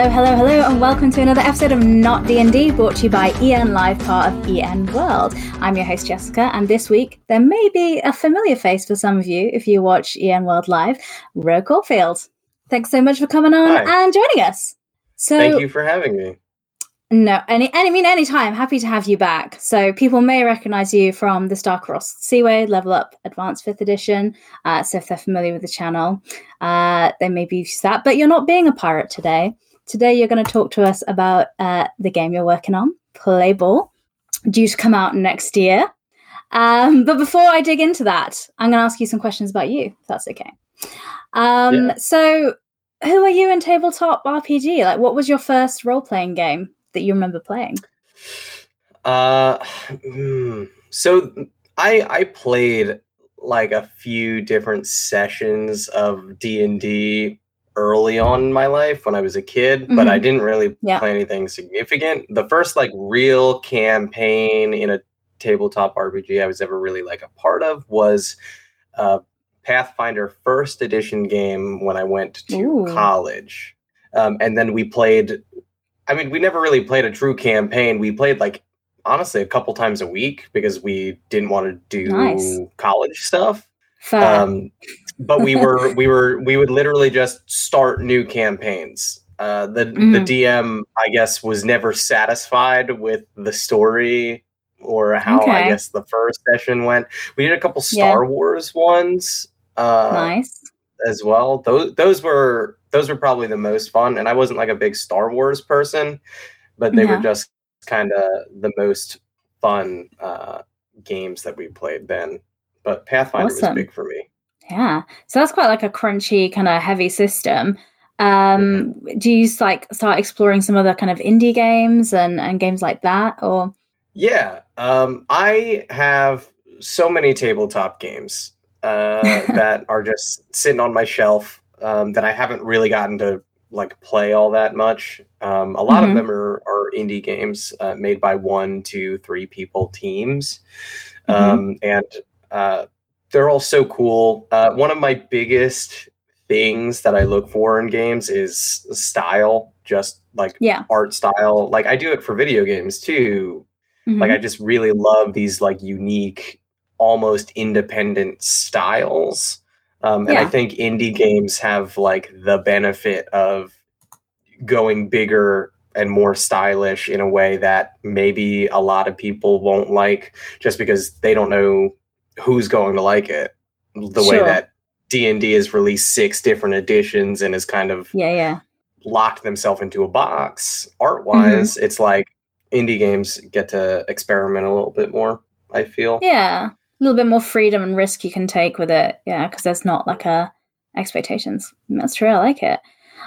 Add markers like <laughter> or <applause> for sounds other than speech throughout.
Hello, hello, hello, and welcome to another episode of Not D&D, brought to you by EN Live, part of EN World. I'm your host, Jessica, and this week there may be a familiar face for some of you if you watch EN World Live, Ro Caulfield. Thanks so much for coming on Hi. and joining us. So, Thank you for having me. no, any, any, I mean, anytime. Happy to have you back. So people may recognize you from the Star-Crossed Seaway Level Up Advanced Fifth Edition. Uh, so if they're familiar with the channel, uh, they may be used to that. But you're not being a pirate today. Today you're going to talk to us about uh, the game you're working on, Play Ball, due to come out next year. Um, but before I dig into that, I'm going to ask you some questions about you, if that's okay. Um, Yeah. So, who are you in tabletop RPG? Like, what was your first role playing game that you remember playing? Uh, hmm. so I I played like a few different sessions of D and D early on in my life when I was a kid, but I didn't really Yeah. play anything significant. The first like real campaign in a tabletop RPG I was ever really like a part of was uh, Pathfinder First Edition game when I went to Ooh. college, um, and then we played. I mean, we never really played a true campaign. We played like honestly a couple times a week because we didn't want to do Nice. college stuff. Um, but we were <laughs> we were we would literally just start new campaigns. Uh, the the Mm. DM I guess was never satisfied with the story or how I guess the first session went. We did a couple Star Wars ones uh, nice. as well. Those those were those were probably the most fun. And I wasn't like a big Star Wars person, but they Yeah. were just kind of the most fun uh, games that we played then. But Pathfinder Awesome. was big for me. Yeah. So that's quite like a crunchy kind of heavy system. Um, do you like start exploring some other kind of indie games and, and games like that or Yeah, um, I have so many tabletop games uh, <laughs> that are just sitting on my shelf um, that I haven't really gotten to like play all that much. Um, a lot Mhm. of them are, are indie games uh, made by one, two, three people teams, Mhm. um, and uh, they're all so cool. Uh, one of my biggest things that I look for in games is style, just like yeah. art style. Like I do it for video games too, Mhm. like I just really love these like unique, almost independent styles. Um, and I think indie games have like the benefit of going bigger and more stylish in a way that maybe a lot of people won't like just because they don't know who's going to like it. The way that D&D has released six different editions and has kind of yeah, yeah. locked themselves into a box art wise Mm-hmm. it's like indie games get to experiment a little bit more i feel Yeah. A little bit more freedom and risk you can take with it. Yeah, because there's not like a expectations. That's true. I like it.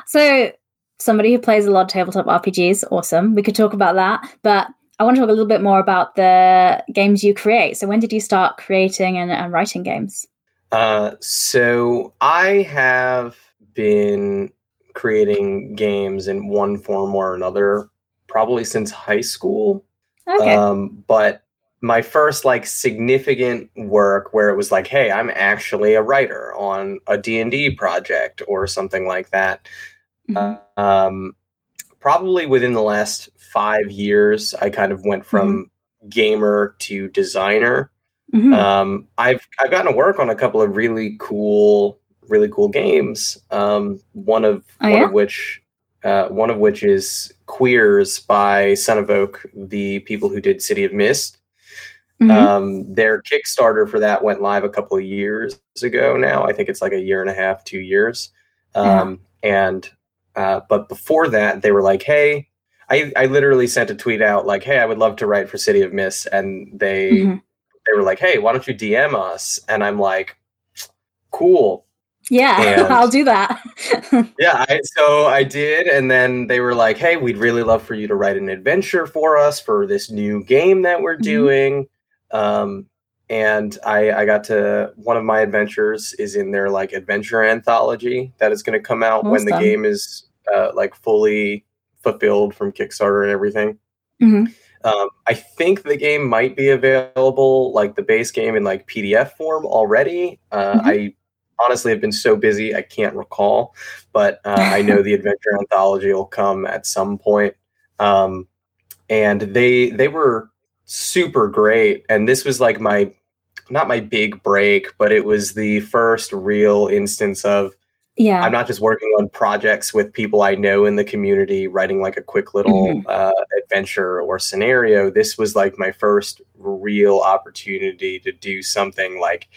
So somebody who plays a lot of tabletop RPGs, awesome. We could talk about that, but I want to talk a little bit more about the games you create. So when did you start creating and, and writing games? uh, so i have been creating games in one form or another probably since high school Okay. um, but my first like significant work where it was like hey i'm actually a writer on a d&d project or something like that Mhm. um, probably within the last five years, I kind of went from gamer to designer. Mhm. Um, I've I've gotten to work on a couple of really cool, really cool games. Um, one of Oh, one yeah? of which uh, one of which is Queerz by Son of Oak, the people who did City of Mist. Mhm. Um, their Kickstarter for that went live a couple of years ago now. I think it's like a year and a half, two years. Um, And uh, but before that, they were like, "Hey," I, I literally sent a tweet out like, "Hey, I would love to write for City of Mist," and they Mhm. they were like, "Hey, why don't you DM us?" And I'm like, "Cool." Yeah, <laughs> and- I'll do that. <laughs> Yeah, I, so I did, and then they were like, "Hey, we'd really love for you to write an adventure for us for this new game that we're Mhm. doing." Um, and I, I got to one of my adventures is in their like adventure anthology that is going to come out when the game is uh, like fully fulfilled from Kickstarter and everything. Mhm. Um, I think the game might be available, like the base game in like PDF form already. Uh, Mhm. I honestly have been so busy I can't recall, but uh, I know <laughs> the adventure anthology will come at some point. Um, and they they were super great, and this was like my not my big break, but it was the first real instance of yeah I'm not just working on projects with people I know in the community, writing like a quick little Mhm. uh, adventure or scenario. This was like my first real opportunity to do something like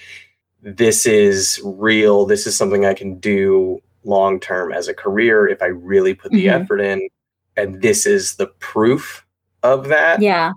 this is real. This is something I can do long term as a career if I really put the Mhm. effort in. And this is the proof of that yeah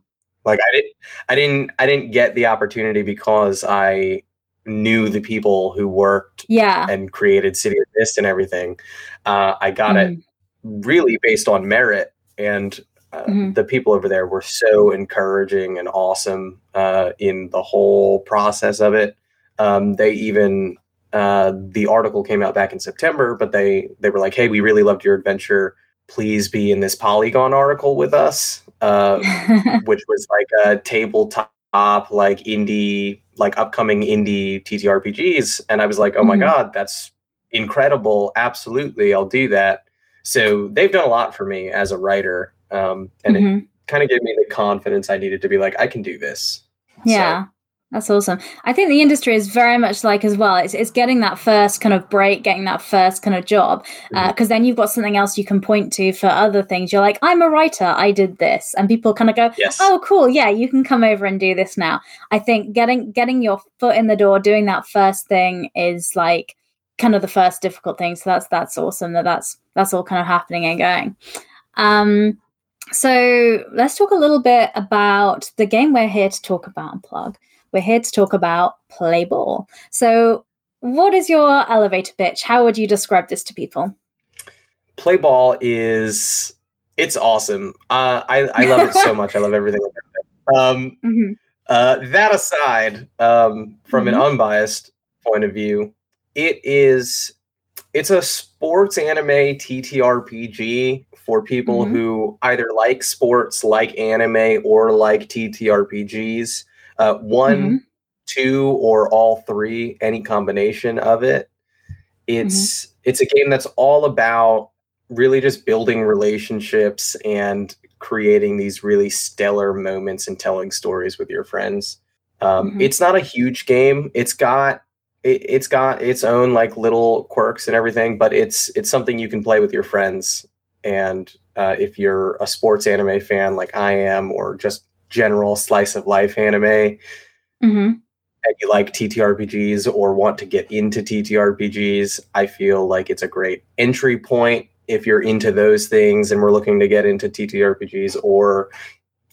like i didn't i didn't i didn't get the opportunity because i knew the people who worked yeah and created city of mist and everything uh, i got it Mhm. really based on merit and uh, Mhm. the people over there were so encouraging and awesome uh, in the whole process of it um, they even uh, the article came out back in september but they they were like hey we really loved your adventure please be in this polygon article with us uh, <laughs> which was like a tabletop like indie like upcoming indie ttrpgs and i was like oh my Mhm. god that's incredible absolutely i'll do that so they've done a lot for me as a writer um, and it Mhm. kind of gave me the confidence i needed to be like i can do this Yeah, that's awesome. I think the industry is very much like as well. It's it's getting that first kind of break, getting that first kind of job, because then you've got something else you can point to for other things. You're like, I'm a writer. I did this, and people kind of go, yes oh cool yeah you can come over and do this now i think getting getting your foot in the door doing that first thing is like kind of the first difficult thing so that's that's awesome that that's that's all kind of happening and going um so let's talk a little bit about the game we're here to talk about and plug we're here to talk about play ball. So what is your elevator pitch? How would you describe this to people? Play ball is it's awesome. Uh, I, I love it so much. I love everything about it. Um, <laughs> Mhm. Uh, that aside, um, from an unbiased point of view, it is it's a sports anime TTRPG for people Mhm. who either like sports, like anime, or like TTRPGs. Uh, one, two, or all three, any combination of it. It's it's a game that's all about really just building relationships and creating these really stellar moments and telling stories with your friends. Um, Mhm. It's not a huge game. It's got it, it's got its own like little quirks and everything, but it's it's something you can play with your friends. And uh, if you're a sports anime fan like I am, or just general slice of life anime, Mhm. and you like TTRPGs or want to get into TTRPGs, I feel like it's a great entry point if you're into those things and we're looking to get into TTRPGs, or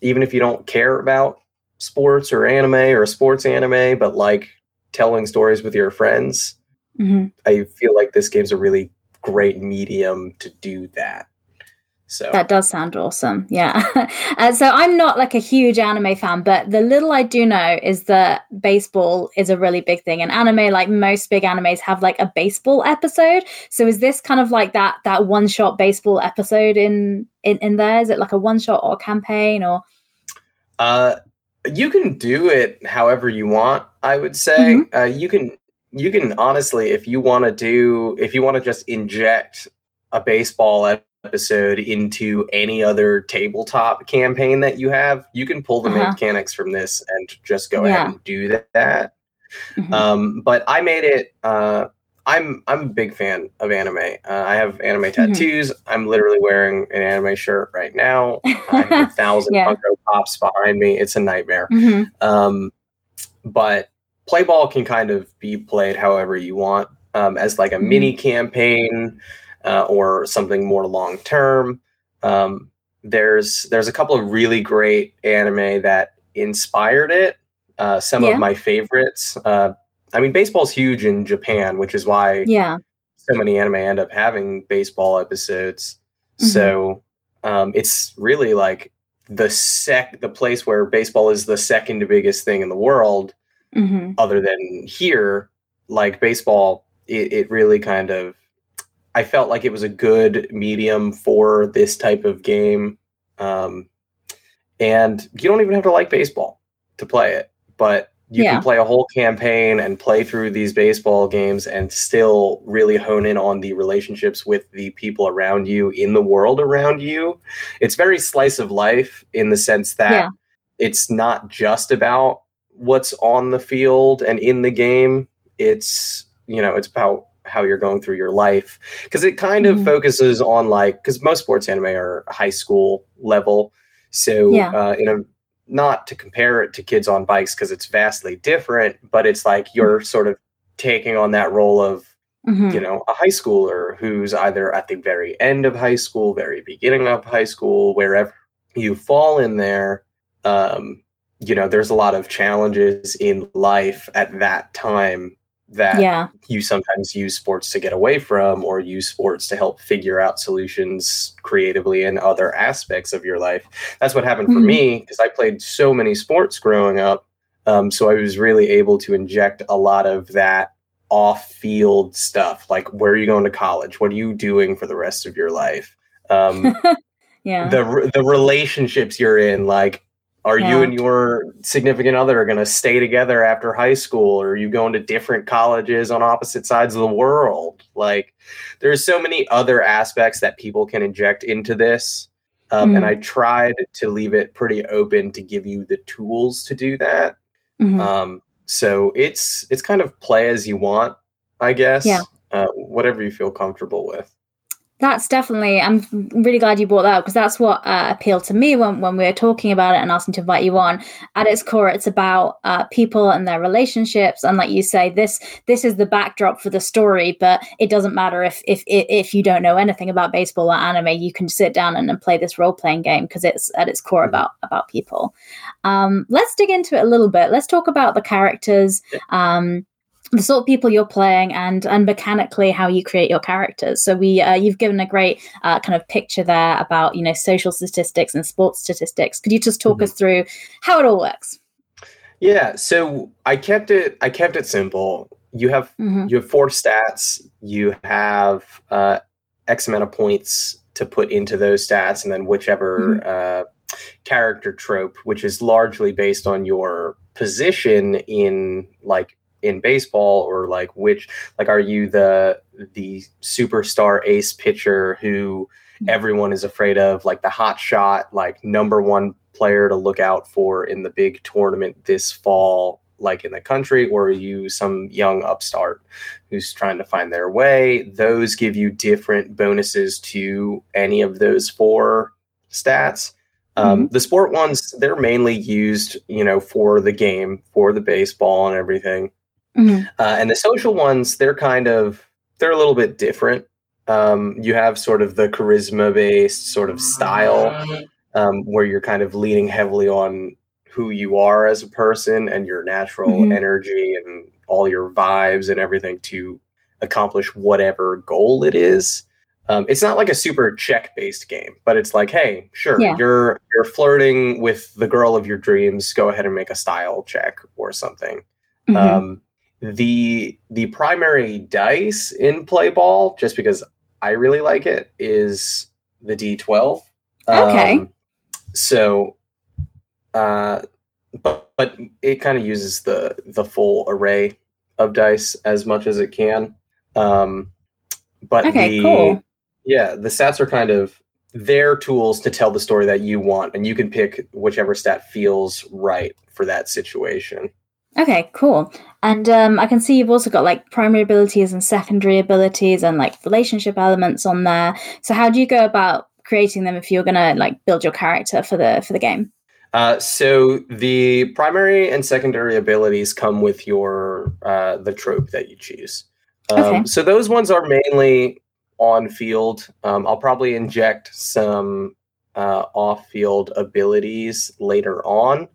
even if you don't care about sports or anime or sports anime, but like telling stories with your friends. Mhm. I feel like this game's a really great medium to do that. So That does sound awesome. Yeah. <laughs> uh, so I'm not like a huge anime fan, but the little I do know is that baseball is a really big thing. And anime, like most big animes, have like a baseball episode. So is this kind of like that that one shot baseball episode in in, in there? Is it like a one shot or a campaign or Uh, you can do it however you want. I would say Mm-hmm. uh, you can. You can honestly, if you want to do, if you want to just inject a baseball episode into any other tabletop campaign that you have, you can pull the Uh-huh. mechanics from this and just go Yeah. ahead and do that. Mhm. Um, but I made it. Uh, I'm I'm a big fan of anime. Uh, I have anime Mm-hmm. tattoos. I'm literally wearing an anime shirt right now. I have a <laughs> thousand Yeah. Funko Pops behind me. It's a nightmare. Mhm. Um, but play ball can kind of be played however you want, um, as like a mini campaign uh, or something more long term. Um, there's there's a couple of really great anime that inspired it. Uh, some Yeah. of my favorites. Uh, I mean, baseball's huge in Japan, which is why yeah. so many anime end up having baseball episodes. Mhm. So um, it's really like the sec the place where baseball is the second biggest thing in the world, hmm other than here. Like baseball, it, it really kind of I felt like it was a good medium for this type of game. Um, and you don't even have to like baseball to play it, but you Yeah. can play a whole campaign and play through these baseball games and still really hone in on the relationships with the people around you in the world around you. It's very slice of life in the sense that Yeah. it's not just about what's on the field and in the game. It's, you know, it's about how you're going through your life because it kind of Mhm. focuses on like because most sports anime are high school level so Yeah. uh, in a not to compare it to kids on bikes because it's vastly different but it's like you're sort of taking on that role of Mhm. you know a high schooler who's either at the very end of high school very beginning of high school wherever you fall in there um you know there's a lot of challenges in life at that time that yeah. you sometimes use sports to get away from or use sports to help figure out solutions creatively in other aspects of your life that's what happened for Mhm. me because i played so many sports growing up um, so i was really able to inject a lot of that off field stuff like where are you going to college what are you doing for the rest of your life um, <laughs> yeah. the the relationships you're in like are you and your significant other going to stay together after high school or are you going to different colleges on opposite sides of the world like there's so many other aspects that people can inject into this um, and Mm. i tried to leave it pretty open to give you the tools to do that Mhm. um, so it's it's kind of play as you want i guess Yeah. uh, whatever you feel comfortable with That's definitely. I'm really glad you brought that up because that's what uh, appealed to me when, when we were talking about it and asking to invite you on. At its core, it's about uh, people and their relationships, and like you say, this this is the backdrop for the story. But it doesn't matter if if if you don't know anything about baseball or anime, you can sit down and, and play this role playing game because it's at its core Mhm. about about people. Um, let's dig into it a little bit. Let's talk about the characters. Um, the sort of people you're playing and and mechanically how you create your characters. So we uh, you've given a great uh, kind of picture there about you know social statistics and sports statistics. Could you just talk Mhm. us through how it all works? Yeah so i kept it i kept it simple. You have Mhm. you have four stats. You have uh, x amount of points to put into those stats and then whichever uh, character trope which is largely based on your position in like in baseball or like which like are you the the superstar ace pitcher who everyone is afraid of? Like the hot shot like number one player to look out for in the big tournament this fall like in the country or are you some young upstart who's trying to find their way? Those give you different bonuses to any of those four stats. Um, the sport ones they're mainly used you know for the game for the baseball and everything Mhm. uh, and the social ones they're kind of they're a little bit different um, you have sort of the charisma based sort of style um, where you're kind of leaning heavily on who you are as a person and your natural Mhm. energy and all your vibes and everything to accomplish whatever goal it is. Um, it's not like a super check based game, but it's like, hey, sure, Yeah. you're you're flirting with the girl of your dreams. Go ahead and make a style check or something. Mhm. Um, the the primary dice in play ball, just because I really like it, is the D12. Okay. Um, so, uh, but but it kind of uses the the full array of dice as much as it can. Um, but Okay, the cool. yeah, the stats are kind of their tools to tell the story that you want, and you can pick whichever stat feels right for that situation. Okay, cool. And um, I can see you've also got like primary abilities and secondary abilities and like relationship elements on there. So how do you go about creating them if you're gonna like build your character for the for the game? Uh, so the primary and secondary abilities come with your uh, the trope that you choose. Um, Okay. So those ones are mainly on field. Um, I'll probably inject some uh, off field abilities later on.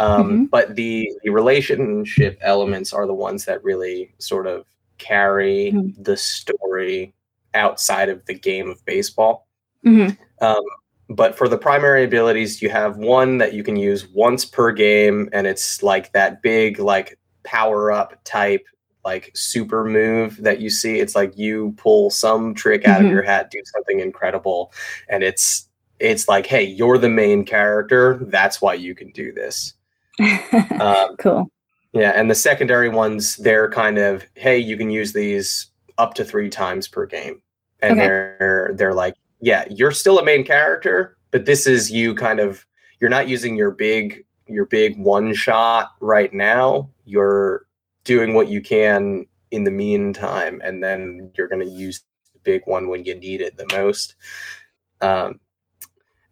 Um, But the, the relationship elements are the ones that really sort of carry Mhm. the story outside of the game of baseball. Mhm. Um, but for the primary abilities, you have one that you can use once per game, and it's like that big, like power up type, like super move that you see. It's like you pull some trick out of your hat, do something incredible, and it's it's like, hey, you're the main character. That's why you can do this. <laughs> Um, cool. Yeah, and the secondary ones, they're kind of, hey, you can use these up to three times per game, and okay. they're they're like, yeah, you're still a main character, but this is you kind of you're not using your big your big one shot right now. You're doing what you can in the meantime, and then you're going to use the big one when you need it the most. Um,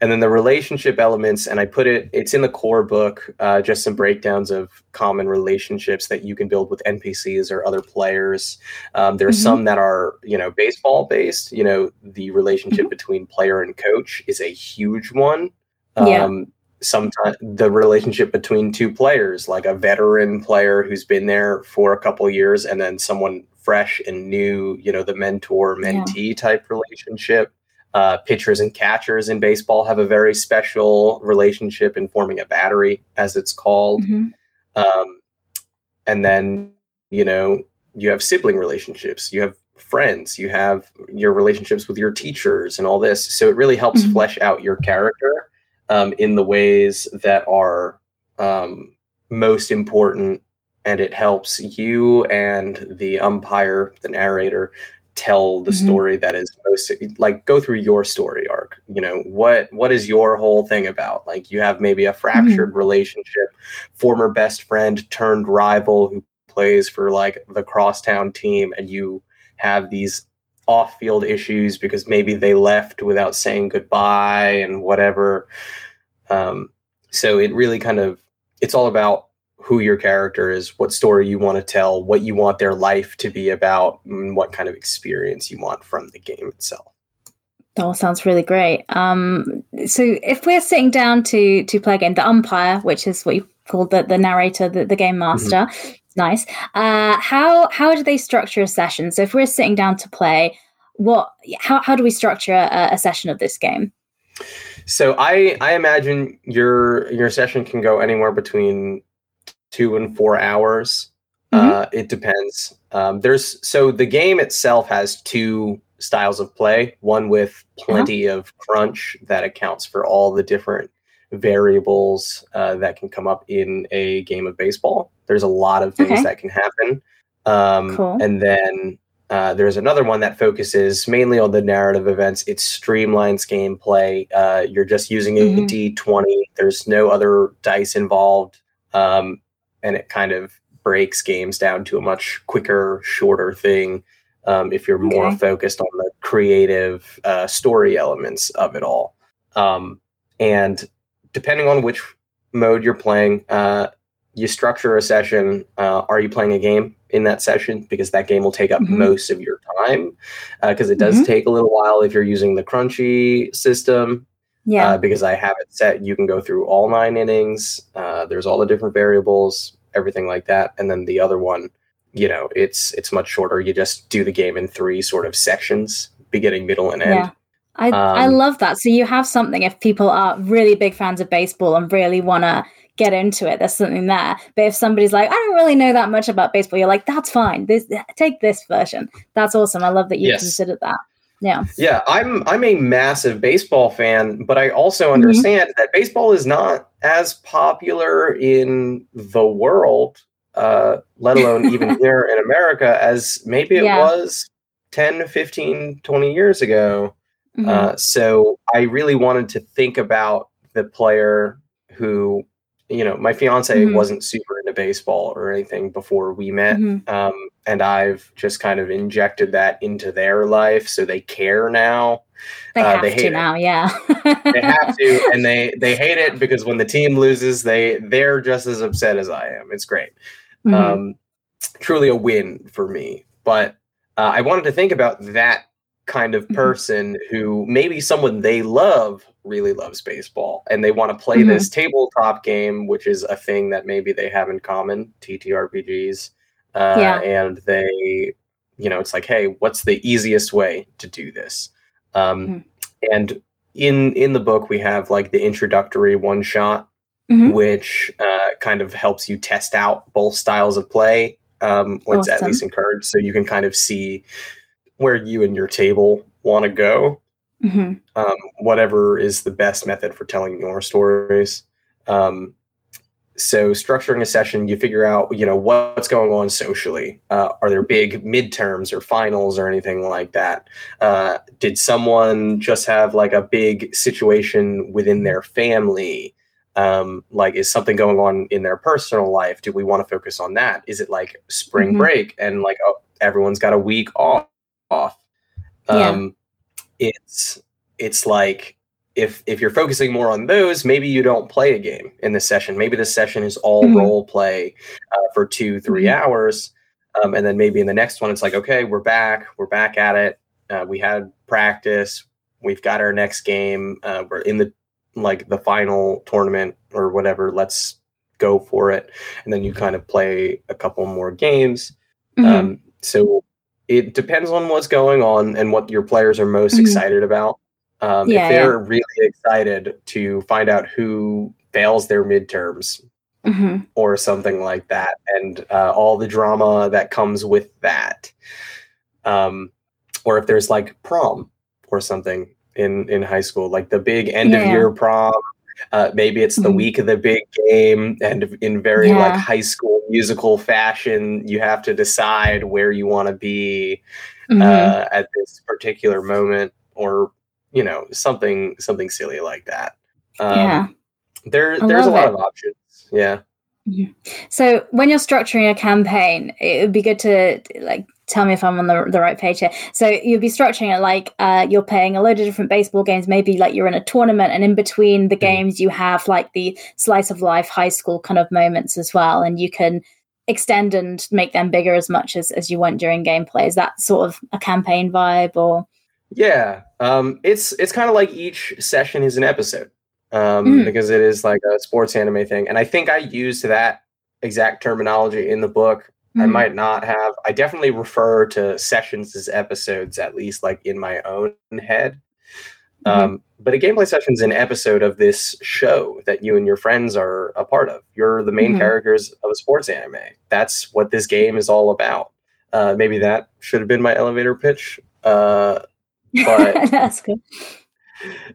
and then the relationship elements and i put it it's in the core book uh, just some breakdowns of common relationships that you can build with npcs or other players um, there are mm-hmm. some that are you know baseball based you know the relationship mm-hmm. between player and coach is a huge one um, yeah. sometimes the relationship between two players like a veteran player who's been there for a couple years and then someone fresh and new you know the mentor mentee yeah. type relationship uh, pitchers and catchers in baseball have a very special relationship in forming a battery, as it's called. Mm-hmm. Um, and then, you know, you have sibling relationships, you have friends, you have your relationships with your teachers, and all this. So it really helps mm-hmm. flesh out your character um, in the ways that are um, most important. And it helps you and the umpire, the narrator, tell the mm-hmm. story that is most like go through your story arc you know what what is your whole thing about like you have maybe a fractured mm-hmm. relationship former best friend turned rival who plays for like the crosstown team and you have these off-field issues because maybe they left without saying goodbye and whatever um so it really kind of it's all about who your character is, what story you want to tell, what you want their life to be about, and what kind of experience you want from the game itself. That all sounds really great. Um, so if we're sitting down to to play a game, the umpire, which is what you call the, the narrator, the, the game master, mm-hmm. nice. Uh, how how do they structure a session? So if we're sitting down to play, what how how do we structure a, a session of this game? So I I imagine your your session can go anywhere between two and four hours. Mm-hmm. Uh, it depends. Um, there's so the game itself has two styles of play. One with plenty uh-huh. of crunch that accounts for all the different variables uh, that can come up in a game of baseball. There's a lot of things okay. that can happen. Um, cool. And then uh, there's another one that focuses mainly on the narrative events. It streamlines gameplay. Uh, you're just using a mm-hmm. d20. There's no other dice involved. Um, and it kind of breaks games down to a much quicker, shorter thing. Um, if you're more okay. focused on the creative uh, story elements of it all. Um, and depending on which mode you're playing, uh, you structure a session. Uh, are you playing a game in that session? Because that game will take up mm-hmm. most of your time. Because uh, it does mm-hmm. take a little while if you're using the crunchy system. Yeah. Uh, because I have it set, you can go through all nine innings. Uh, there's all the different variables everything like that. And then the other one, you know, it's it's much shorter. You just do the game in three sort of sections, beginning, middle, and end. Yeah. I, um, I love that. So you have something if people are really big fans of baseball and really want to get into it, there's something there. But if somebody's like, I don't really know that much about baseball, you're like, that's fine. This take this version. That's awesome. I love that you yes. considered that. Yeah. Yeah, I'm I'm a massive baseball fan, but I also mm-hmm. understand mm-hmm. that baseball is not as popular in the world, uh, let alone <laughs> even here in America, as maybe it yeah. was 10, 15, 20 years ago. Mm-hmm. Uh, so I really wanted to think about the player who you know, my fiance mm-hmm. wasn't super into baseball or anything before we met. Mm-hmm. Um, and I've just kind of injected that into their life. So they care now. They uh, have they to now, yeah. they have to, <laughs> and they they hate it because when the team loses, they they're just as upset as I am. It's great, mm-hmm. um, truly a win for me. But uh, I wanted to think about that kind of mm-hmm. person who maybe someone they love really loves baseball and they want to play mm-hmm. this tabletop game, which is a thing that maybe they have in common, TTRPGs. Uh, yeah. And they, you know, it's like, hey, what's the easiest way to do this? Um, mm-hmm. And in in the book, we have like the introductory one shot, mm-hmm. which uh, kind of helps you test out both styles of play. Um, what's awesome. at least encouraged, so you can kind of see where you and your table want to go. Mm-hmm. Um, whatever is the best method for telling your stories. Um, so structuring a session, you figure out, you know, what's going on socially. Uh, are there big midterms or finals or anything like that? Uh, did someone just have like a big situation within their family? Um, like, is something going on in their personal life? Do we want to focus on that? Is it like spring mm-hmm. break and like oh, everyone's got a week off? off? Um, yeah. It's it's like if if you're focusing more on those, maybe you don't play a game in this session. Maybe the session is all mm-hmm. role play uh, for two, three mm-hmm. hours, um, and then maybe in the next one, it's like, okay, we're back, we're back at it. Uh, we had practice, we've got our next game, uh, we're in the like the final tournament or whatever. Let's go for it, and then you kind of play a couple more games. Mm-hmm. Um, so it depends on what's going on and what your players are most mm-hmm. excited about. Um, yeah, if they're yeah. really excited to find out who fails their midterms mm-hmm. or something like that, and uh, all the drama that comes with that, um, or if there's like prom or something in in high school, like the big end yeah. of year prom. Uh, maybe it's the mm-hmm. week of the big game, and in very like high school musical fashion, you have to decide where you want to be mm-hmm. uh, at this particular moment, or you know something something silly like that. Um, yeah, there there's a lot it. of options. Yeah. Mm-hmm. So when you're structuring a campaign, it would be good to like tell me if I'm on the, the right page here. So you'd be structuring it like uh, you're playing a load of different baseball games. Maybe like you're in a tournament, and in between the mm-hmm. games, you have like the slice of life high school kind of moments as well, and you can extend and make them bigger as much as, as you want during gameplay. Is that sort of a campaign vibe or? Yeah, um, it's it's kind of like each session is an episode um, mm. because it is like a sports anime thing, and I think I used that exact terminology in the book. Mm. I might not have. I definitely refer to sessions as episodes, at least like in my own head. Mm-hmm. Um, but a gameplay session is an episode of this show that you and your friends are a part of. You're the main mm-hmm. characters of a sports anime. That's what this game is all about. Uh, maybe that should have been my elevator pitch. Uh, but <laughs> that's good.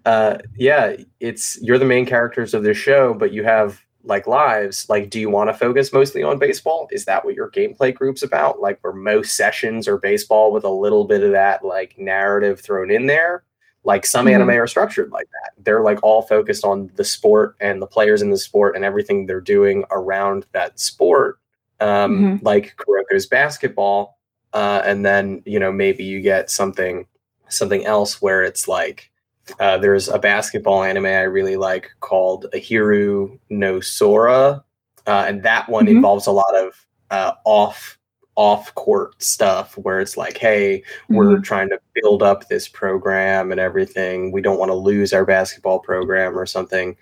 Uh, yeah, it's you're the main characters of this show, but you have like lives. Like, do you want to focus mostly on baseball? Is that what your gameplay group's about? Like, where most sessions are baseball with a little bit of that like narrative thrown in there? Like some mm-hmm. anime are structured like that. They're like all focused on the sport and the players in the sport and everything they're doing around that sport. Um, mm-hmm. like Kuroko's basketball. Uh, and then, you know, maybe you get something something else where it's like uh, there's a basketball anime I really like called Ahiru no Sora, uh, and that one mm-hmm. involves a lot of uh, off off court stuff where it's like, hey, mm-hmm. we're trying to build up this program and everything. We don't want to lose our basketball program or something.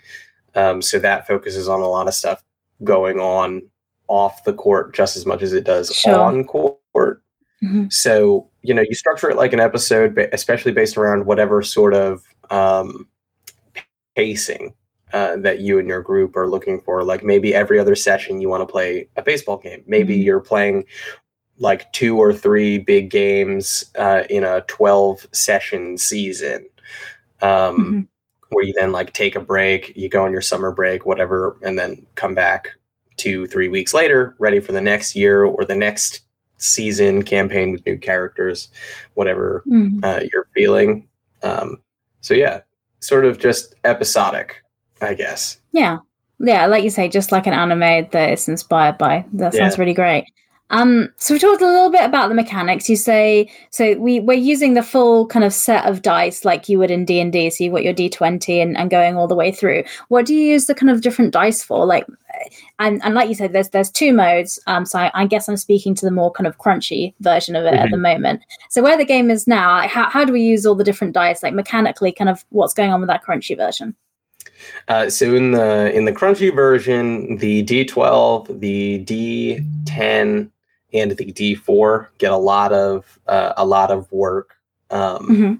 Um, so that focuses on a lot of stuff going on off the court just as much as it does sure. on court. Mm-hmm. So, you know, you structure it like an episode, but especially based around whatever sort of um, pacing uh, that you and your group are looking for. Like maybe every other session you want to play a baseball game. Maybe mm-hmm. you're playing like two or three big games uh, in a 12 session season. Um, mm-hmm. Where you then like take a break, you go on your summer break, whatever, and then come back two, three weeks later, ready for the next year or the next season campaign with new characters, whatever mm-hmm. uh, you're feeling. Um, so yeah, sort of just episodic, I guess. Yeah, yeah, like you say, just like an anime that it's inspired by. That sounds yeah. really great. Um, so we talked a little bit about the mechanics. You say so we we're using the full kind of set of dice like you would in D and D. So you've got your D twenty and, and going all the way through. What do you use the kind of different dice for? Like, and and like you said, there's there's two modes. Um, so I, I guess I'm speaking to the more kind of crunchy version of it mm-hmm. at the moment. So where the game is now, like how how do we use all the different dice? Like mechanically, kind of what's going on with that crunchy version? Uh, so in the in the crunchy version, the D12, the D10, and the D4 get a lot of uh, a lot of work. Um, mm-hmm.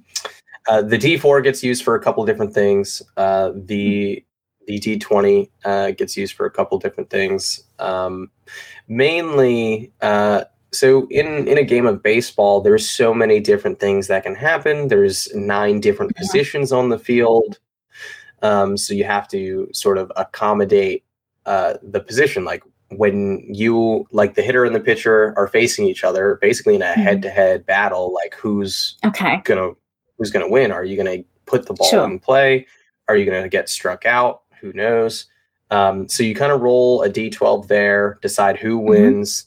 uh, the D4 gets used for a couple different things. Uh, the the D20 uh, gets used for a couple different things. Um, mainly, uh, so in in a game of baseball, there's so many different things that can happen. There's nine different yeah. positions on the field, um, so you have to sort of accommodate uh, the position. Like when you like the hitter and the pitcher are facing each other, basically in a head to head battle. Like who's Okay. gonna who's gonna win? Are you gonna put the ball Sure. in play? Are you gonna get struck out? Who knows? Um, so you kind of roll a d12 there, decide who Mm-hmm. wins.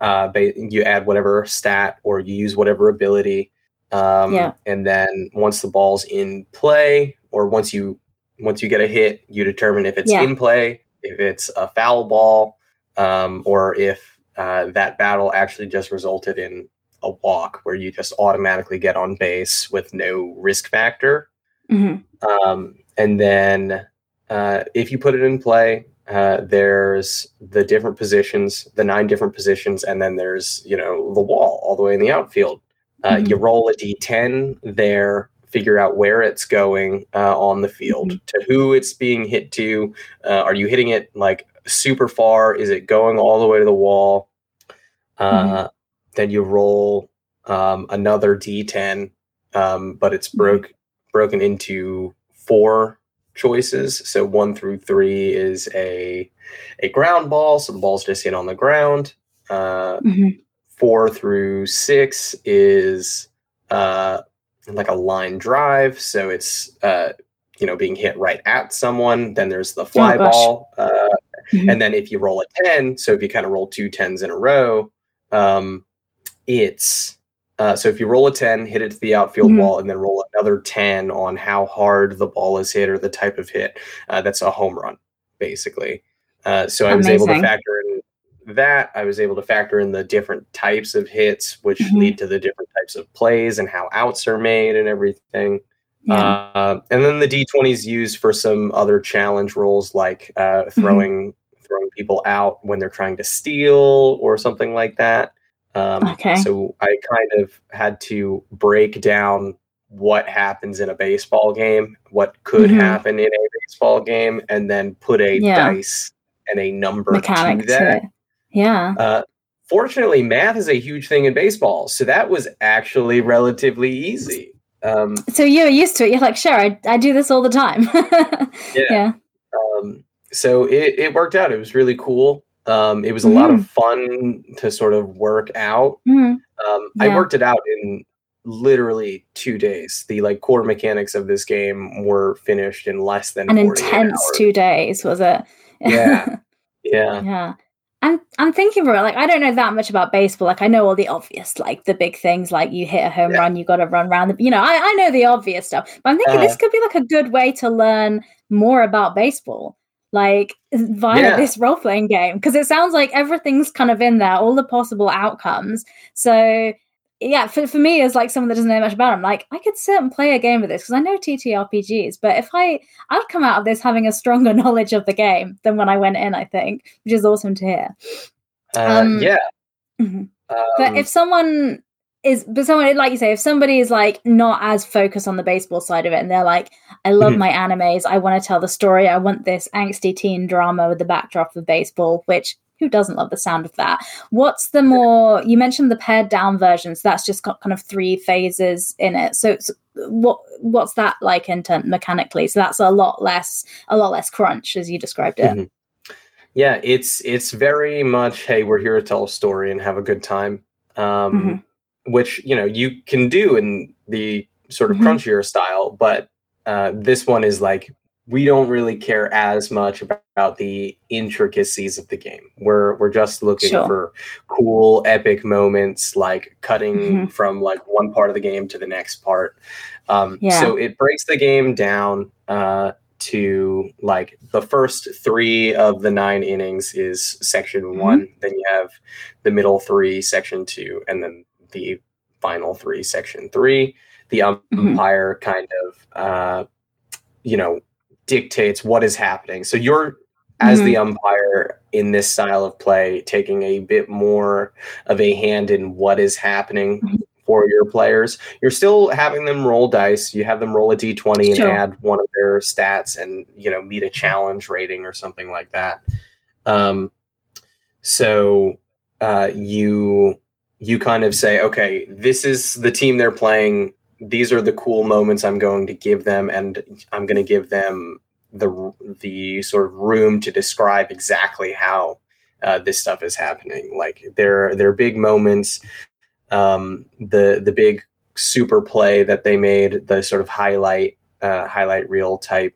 Uh, ba- you add whatever stat or you use whatever ability. Um, Yeah. And then once the ball's in play, or once you once you get a hit, you determine if it's Yeah. in play, if it's a foul ball, um, or if uh, that battle actually just resulted in a walk where you just automatically get on base with no risk factor. hmm Um, and then uh, if you put it in play, uh, there's the different positions, the nine different positions, and then there's you know the wall all the way in the outfield. Uh, Mhm. You roll a d10 there, figure out where it's going uh, on the field, to who it's being hit to. Uh, are you hitting it like super far? Is it going all the way to the wall? Uh, Then you roll um, another d10, um, but it's Mhm. broke broken into four choices. So one through three is a a ground ball, so the ball's just hit on the ground. Uh, hmm four through six is uh, like a line drive, so it's uh, you know being hit right at someone. Then there's the fly Oh, ball, uh, Mhm. and then if you roll a ten, so if you kind of roll two tens in a row, um, it's uh, so if you roll a 10, hit it to the outfield Mhm. wall, and then roll another 10 on how hard the ball is hit or the type of hit, uh, that's a home run, basically. Uh, so I was able to factor in that. I was able to factor in the different types of hits, which Mhm. lead to the different types of plays and how outs are made and everything. Yeah. Uh, and then the D20 is used for some other challenge roles like uh, Mm-hmm. throwing throwing people out when they're trying to steal or something like that. Um, Okay. So I kind of had to break down what happens in a baseball game, what could Mhm. happen in a baseball game, and then put a Yeah. dice and a number Mechanic to to that. it. Yeah. Uh, fortunately, math is a huge thing in baseball, so that was actually relatively easy. Um, So you're used to it. You're like, sure, I, I do this all the time. <laughs> Yeah. yeah. um, so it, it worked out. It was really cool. Um, it was a lot Mm-hmm. of fun to sort of work out. Mhm. Um, I worked it out in literally two days. The like core mechanics of this game were finished in less than An intense hours. two days, was it? Yeah. <laughs> Yeah. yeah. I'm I'm thinking for it. Like I don't know that much about baseball. Like I know all the obvious, like the big things, like you hit a home Yeah. run, you got to run around the. You know, I I know the obvious stuff. But I'm thinking this Uh-huh. could be like a good way to learn more about baseball, like via Yeah. this role playing game, because it sounds like everything's kind of in there, all the possible outcomes. So yeah, for, for me as like someone that doesn't know much about them, like I could sit and play a game with this because I know TTRPGs, but if I I'd come out of this having a stronger <laughs> knowledge of the game than when I went in, I think, which is awesome to hear. Uh, Um, yeah. Mhm. Um, But if someone is, but someone like you say, if somebody is like not as focused on the baseball side of it, and they're like, I love Mhm. my animes, I want to tell the story, I want this angsty teen drama with the backdrop of baseball, which who doesn't love the sound of that? What's the more you mentioned the pared down version, so that's just got kind of three phases in it. So, what what's that like in terms mechanically? So that's a lot less a lot less crunch as you described it. Mhm. yeah, it's it's very much hey, we're here to tell a story and have a good time. Um, Mm-hmm. which you know you can do in the sort of Mhm. crunchier style, but uh, this one is like we don't really care as much about the intricacies of the game. We're we're just looking Sure. for cool, epic moments, like cutting Mhm. from like one part of the game to the next part. Um, Yeah. So it breaks the game down uh, to like the first three of the nine innings is section Mhm. one. Then you have the middle three, section two, and then the final three, section three. The Mhm. umpire kind of, uh, you know, dictates what is happening. So you're, as Mm-hmm. the umpire in this style of play, taking a bit more of a hand in what is happening Mhm. for your players. You're still having them roll dice. You have them roll a d20 and Sure. add one of their stats and, you know, meet a challenge rating or something like that. Um, so uh, you you kind of say, okay, this is the team they're playing. These are the cool moments I'm going to give them, and I'm going to give them the the sort of room to describe exactly how uh, this stuff is happening. Like there are big moments. Um, the the big super play that they made, the sort of highlight uh, highlight reel type,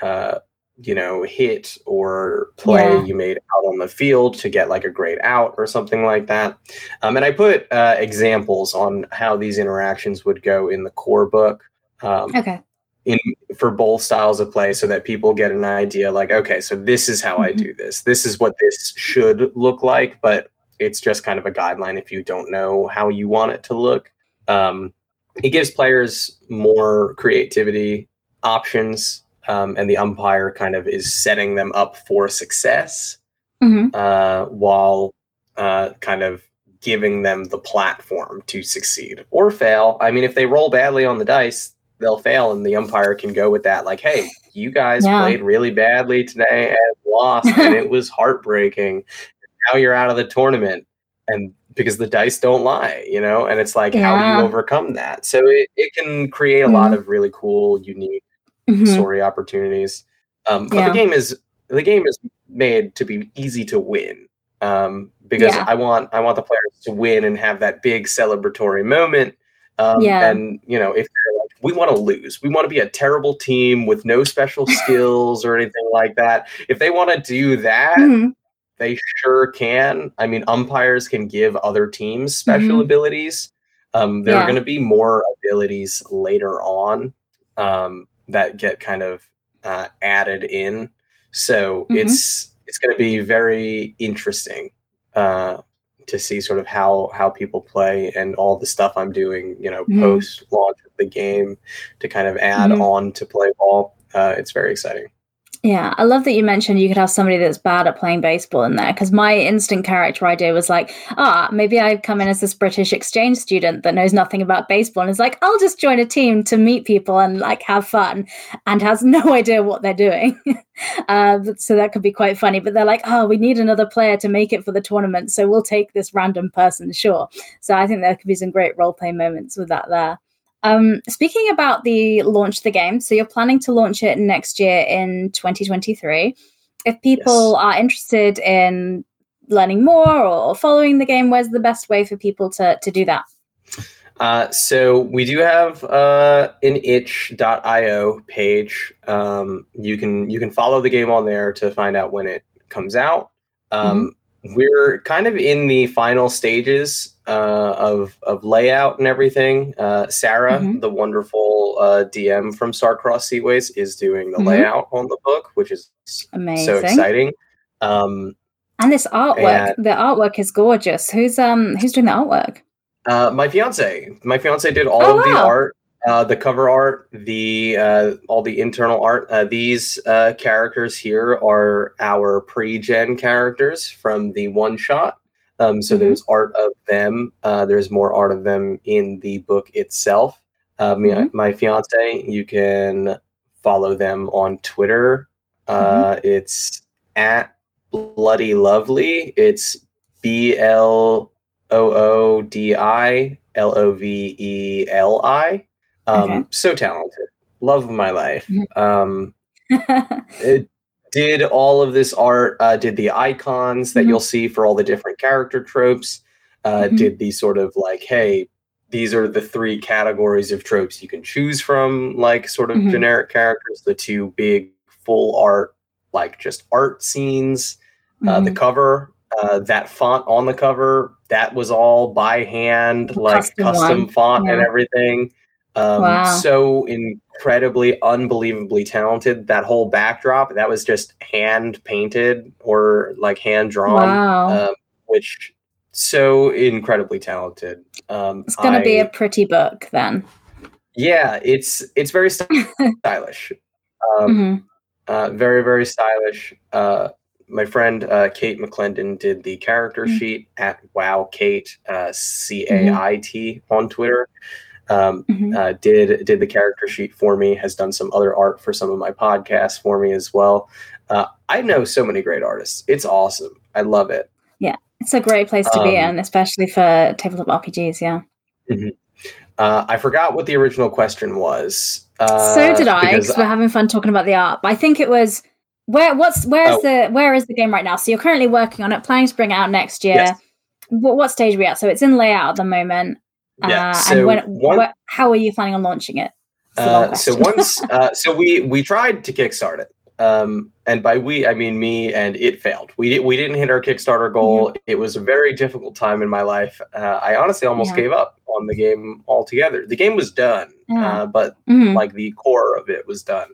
uh, you know, hit or play yeah. you made out on the field to get like a great out or something like that. Um, and I put uh, examples on how these interactions would go in the core book. Um, okay. In for both styles of play, so that people get an idea, like, okay, so this is how mm-hmm. I do this. This is what this should look like, but it's just kind of a guideline if you don't know how you want it to look. Um, it gives players more creativity options, um, and the umpire kind of is setting them up for success mm-hmm. uh, while uh, kind of giving them the platform to succeed or fail. I mean, if they roll badly on the dice, they'll fail, and the umpire can go with that, like, hey, you guys yeah. played really badly today and lost, <laughs> and it was heartbreaking. Now you're out of the tournament. And because the dice don't lie, you know, and it's like, yeah. how do you overcome that? So it, it can create a mm-hmm. lot of really cool, unique mm-hmm. story opportunities. Um, but yeah. the game is the game is made to be easy to win um, because yeah. I want I want the players to win and have that big celebratory moment. Um, yeah. And you know, if they're like, we want to lose, we want to be a terrible team with no special <laughs> skills or anything like that. If they want to do that, mm-hmm. They sure can. I mean, umpires can give other teams special mm-hmm. abilities. Um, there yeah. are going to be more abilities later on um, that get kind of uh, added in. So mm-hmm. it's it's going to be very interesting uh, to see sort of how how people play and all the stuff I'm doing. You know, mm-hmm. post launch of the game to kind of add mm-hmm. on to play ball. Uh, it's very exciting. Yeah, I love that you mentioned you could have somebody that's bad at playing baseball in there because my instant character idea was like, ah, maybe I come in as this British exchange student that knows nothing about baseball and is like, I'll just join a team to meet people and like have fun and has <laughs> no idea what they're doing. uh, <laughs> so that could be quite funny. But they're like, oh, we need another player to make it for the tournament. So we'll take this random person, sure. So I think there could be some great role play moments with that there. Um, speaking about the launch of the game, so you're planning to launch it next year in 2023. If people yes. are interested in learning more or following the game, where's the best way for people to, to do that? Uh, so we do have uh, an itch.io page. Um, you can you can follow the game on there to find out when it comes out. Um, mm-hmm we're kind of in the final stages uh, of of layout and everything. Uh, Sarah, mm-hmm. the wonderful uh, DM from Star-Crossed Seaways, is doing the mm-hmm. layout on the book, which is Amazing. so exciting. Um, and this artwork, and, the artwork is gorgeous. Who's um who's doing the artwork? Uh, my fiance. My fiance did all oh, of wow. the art uh, the cover art, the uh, all the internal art. Uh, these uh, characters here are our pre-gen characters from the one shot. Um, so mm-hmm. there's art of them. Uh, there's more art of them in the book itself. Um, mm-hmm. my, fiance, you can follow them on Twitter. Mm-hmm. It's at Bloody Lovely. It's B L O O D I L O V E L I. Um, okay. So talented. Love of my life. Mm-hmm. Um, <laughs> it did all of this art, uh, did the icons that mm-hmm. you'll see for all the different character tropes, uh, mm-hmm. did the sort of like, hey, these are the three categories of tropes you can choose from, like sort of mm-hmm. generic characters, the two big full art, like just art scenes, uh, the mm-hmm. cover, uh, that font on the cover, that was all by hand, like custom, custom font yeah. and everything. Um, wow. So incredibly, unbelievably talented. That whole backdrop, that was just hand painted or like hand drawn, wow. um, which so incredibly talented. Um, it's going to be a pretty book then. Yeah, it's it's very <laughs> stylish. Um, mm-hmm. uh, very very stylish. Uh, my friend uh, Kate McClendon did the character mm-hmm. sheet at Wow Kate uh, C A I T mm-hmm. on Twitter um, mm-hmm. uh, did did the character sheet for me has done some other art for some of my podcasts for me as well uh, i know so many great artists it's awesome i love it yeah it's a great place to um, be in especially for tabletop rpgs yeah mm-hmm. uh, i forgot what the original question was Uh, so did I because we're having fun talking about the art. But I think it was where what's where's Oh. the where is the game right now? So you're currently working on it, planning to bring it out next year. Yes. What, what stage are we at? So it's in layout at the moment. Yeah, Uh, so and when, one- wh- how are you planning on launching it? It's a long Uh, so once, <laughs> uh, so we we tried to kickstart it, um, and by we I mean me, and it failed. We we didn't hit our Kickstarter goal. It was a very difficult time in my life. Uh, I honestly almost Yeah. gave up on the game altogether. The game was done, Yeah. uh, but Mhm. like the core of it was done.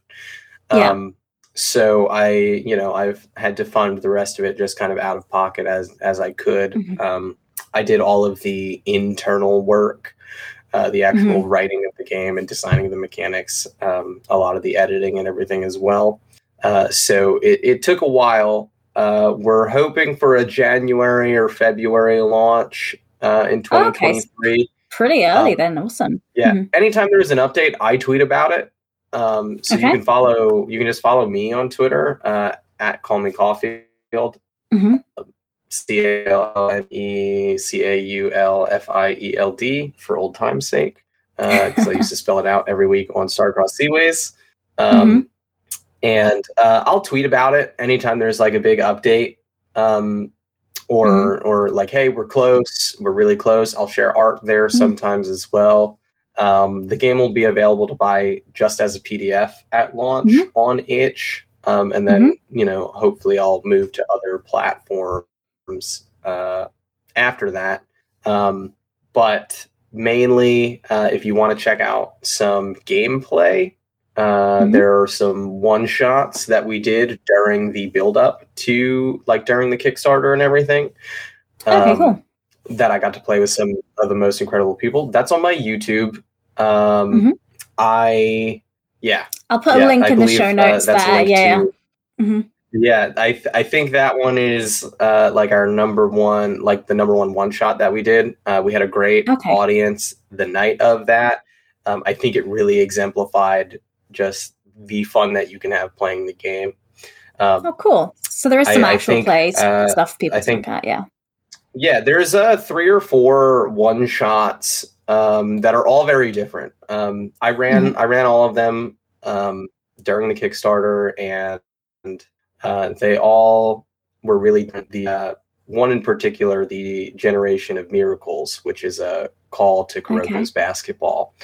Yeah. Um, so I, you know, I've had to fund the rest of it just kind of out of pocket as as I could. Mhm. Um, I did all of the internal work, uh, the actual Mm-hmm. writing of the game and designing the mechanics, um, a lot of the editing and everything as well. Uh, so it, it took a while. Uh, we're hoping for a January or February launch uh, in Oh, okay. 2023. Pretty early um, then. Awesome. Yeah. Mhm. Anytime there's an update, I tweet about it. Um, so Okay. you can follow, you can just follow me on Twitter uh, at Call Me Caulfield, Mhm. C A L N E C A U L F I E L D for old time's sake. Because I used to spell it out every week on Star-Crossed Seaways. Um, And uh, I'll tweet about it anytime there's like a big update. Um, or or like, hey, we're close, we're really close. I'll share art there sometimes as well. Um, the game will be available to buy just as a PDF at launch Mhm. on itch. Um, and then you know, hopefully I'll move to other platforms uh, after that. Um, but mainly, uh, if you want to check out some gameplay, uh, Mhm. there are some one shots that we did during the build up to like during the Kickstarter and everything. Okay, um, cool. That I got to play with some of the most incredible people. That's on my YouTube. Um, Mhm. I yeah, I'll put a link I in the show uh, notes a there. Yeah, yeah. Mhm. Yeah, I th- I think that one is uh, like our number one, like the number one one shot that we did. Uh, we had a great Okay. audience the night of that. Um, I think it really exemplified just the fun that you can have playing the game. Um, Oh, cool. So there is some I actual think, plays uh, stuff people I think-. Yeah. Yeah, there's uh, three or four one shots um, that are all very different. Um, I ran I ran all of them um, during the Kickstarter, and uh, they all were really the uh, one in particular, the Generation of Miracles, which is a call to Kuroko's basketball.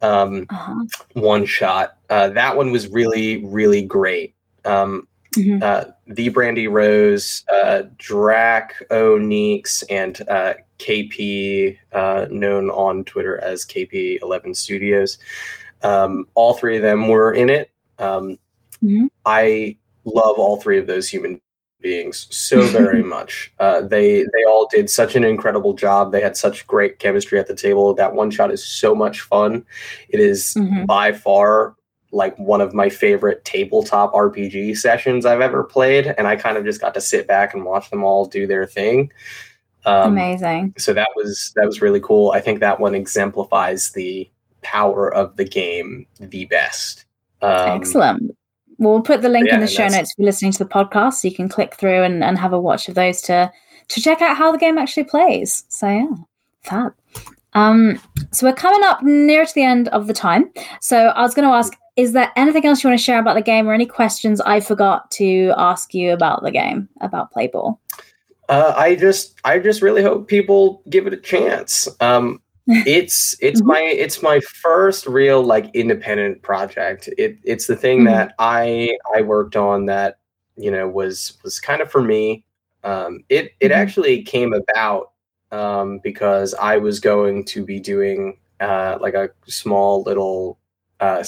Um, Uh-huh. one shot. Uh, that one was really, really great. Um, Mhm. uh, the Brandy Rose, uh, Drac O'Neeks, and uh, KP, uh, known on Twitter as KP11 Studios. Um, all three of them were in it. Um, Mhm. I love all three of those human beings so <laughs> very much. Uh, they they all did such an incredible job. They had such great chemistry at the table. That one shot is so much fun. It is Mhm. by far like one of my favorite tabletop RPG sessions I've ever played, and I kind of just got to sit back and watch them all do their thing. Um, Amazing. so that was that was really cool. I think that one exemplifies the power of the game the best. Um, Excellent. We'll put the link yeah, in the show that's- notes if you're listening to the podcast, so you can click through and, and have a watch of those to to check out how the game actually plays. So yeah, fab. Um, so we're coming up near to the end of the time. So I was going to ask, is there anything else you want to share about the game, or any questions I forgot to ask you about the game, about Play Ball? Uh, I just I just really hope people give it a chance. Um, it's it's Mhm. my it's my first real like independent project. It it's the thing Mhm. that I I worked on that you know was was kind of for me. Um, it it Mhm. actually came about um, because I was going to be doing uh, like a small little uh,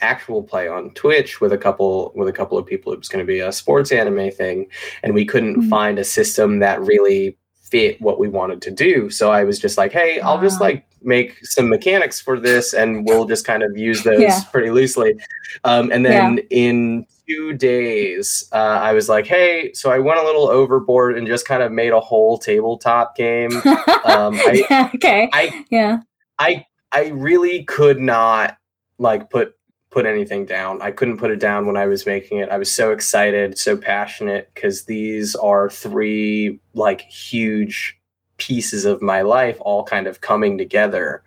actual play on Twitch with a couple with a couple of people. It was going to be a sports anime thing, and we couldn't Mhm. find a system that really fit what we wanted to do. So I was just like, hey, I'll just like make some mechanics for this, and we'll just kind of use those Yeah. pretty loosely. Um, and then in two days, uh, I was like, hey, so I went a little overboard and just kind of made a whole tabletop game. <laughs> Um, I- yeah, okay. I yeah. I I really could not like put put anything down. I couldn't put it down when I was making it. I was so excited, so passionate because these are three like huge pieces of my life all kind of coming together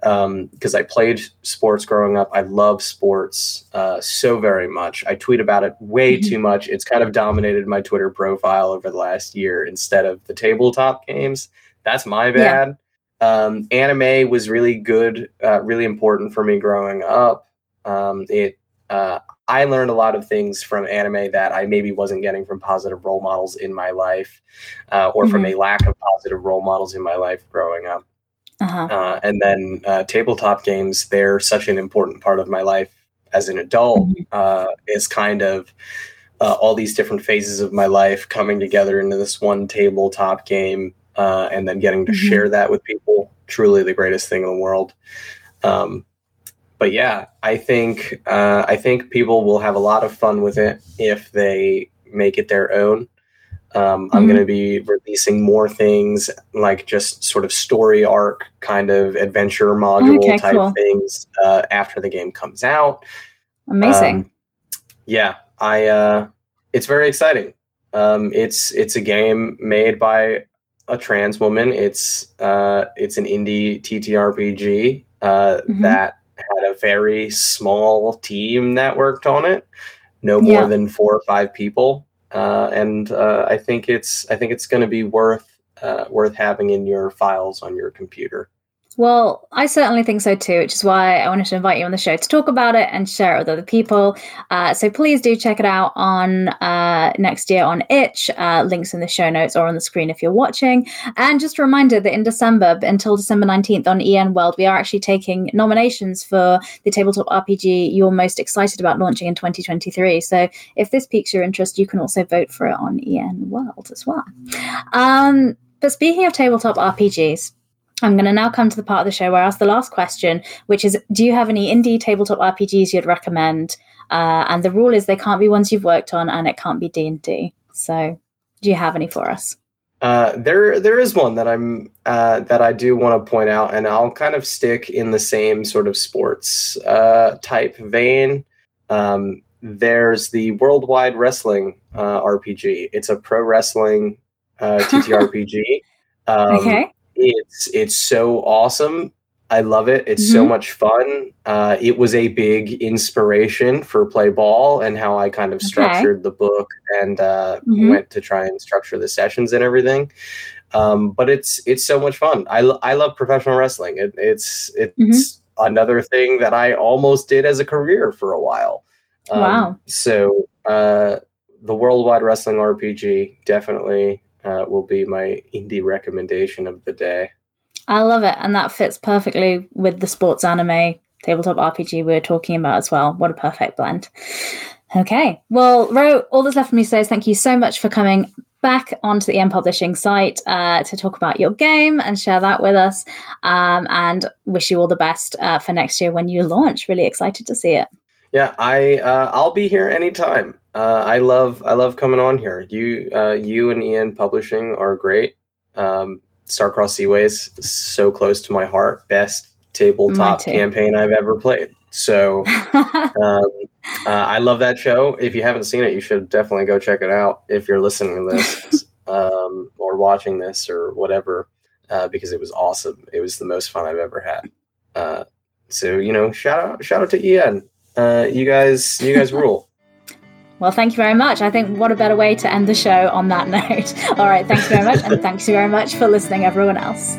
because um, I played sports growing up. I love sports uh, so very much. I tweet about it way mm-hmm. too much. It's kind of dominated my Twitter profile over the last year instead of the tabletop games. That's my bad. Yeah. Um, anime was really good, uh, really important for me growing up. Um, it uh, I learned a lot of things from anime that I maybe wasn't getting from positive role models in my life, uh, or mm-hmm. from a lack of positive role models in my life growing up. Uh-huh. Uh, and then uh, tabletop games, they're such an important part of my life as an adult. Mm-hmm. Uh, is kind of uh, all these different phases of my life coming together into this one tabletop game, uh, and then getting to mm-hmm. share that with people. Truly the greatest thing in the world. Um, but yeah, I think uh, I think people will have a lot of fun with it if they make it their own. Um, mm-hmm. I'm going to be releasing more things like just sort of story arc kind of adventure module okay, type cool. things uh, after the game comes out. Amazing. Um, yeah, I. Uh, it's very exciting. Um, it's it's a game made by a trans woman. It's uh, it's an indie TTRPG uh, mm-hmm. that had a very small team that worked on it, no more yeah. than four or five people, uh, and uh, I think it's I think it's going to be worth uh, worth having in your files on your computer. Well, I certainly think so too, which is why I wanted to invite you on the show to talk about it and share it with other people. Uh, so please do check it out on uh, next year on Itch. Uh, links in the show notes or on the screen if you're watching. And just a reminder that in December, until December 19th on EN World, we are actually taking nominations for the tabletop RPG you're most excited about launching in 2023. So if this piques your interest, you can also vote for it on EN World as well. Um, but speaking of tabletop RPGs, I'm going to now come to the part of the show where I ask the last question, which is Do you have any indie tabletop RPGs you'd recommend? Uh, and the rule is they can't be ones you've worked on and it can't be D&D. So do you have any for us? Uh, there, there is one that I'm uh, that I do want to point out, and I'll kind of stick in the same sort of sports uh, type vein. Um, there's the Worldwide Wrestling uh, RPG. It's a pro wrestling uh, TTRPG. <laughs> Um, okay. It's it's so awesome. I love it. It's mm-hmm. so much fun. Uh, it was a big inspiration for Play Ball and how I kind of structured okay. the book and uh, mm-hmm. went to try and structure the sessions and everything. Um, but it's it's so much fun. I, I love professional wrestling. It, it's it's mm-hmm. another thing that I almost did as a career for a while. Um, wow. So uh, the Worldwide Wrestling RPG definitely uh, will be my indie recommendation of the day. I love it, and that fits perfectly with the sports anime tabletop RPG we were talking about as well. What a perfect blend. Okay, well, Ro, all that's left for me to say is thank you so much for coming back onto the EN Publishing site uh, to talk about your game and share that with us. Um, and wish you all the best uh, for next year when you launch. Really excited to see it. Yeah, I uh, I'll be here anytime. Uh, I love I love coming on here. You uh, you and EN Publishing are great. Um, Star-Crossed Seaways so close to my heart. Best tabletop campaign I've ever played. So <laughs> um, uh, I love that show. If you haven't seen it, you should definitely go check it out. If you're listening to this <laughs> um, or watching this or whatever, uh, because it was awesome. It was the most fun I've ever had. Uh, so you know, shout out shout out to Ian. uh, you guys, you guys rule. Well, thank you very much. I think what a better way to end the show on that <laughs> note. All right, thanks very much, and thanks you very much for listening, everyone else.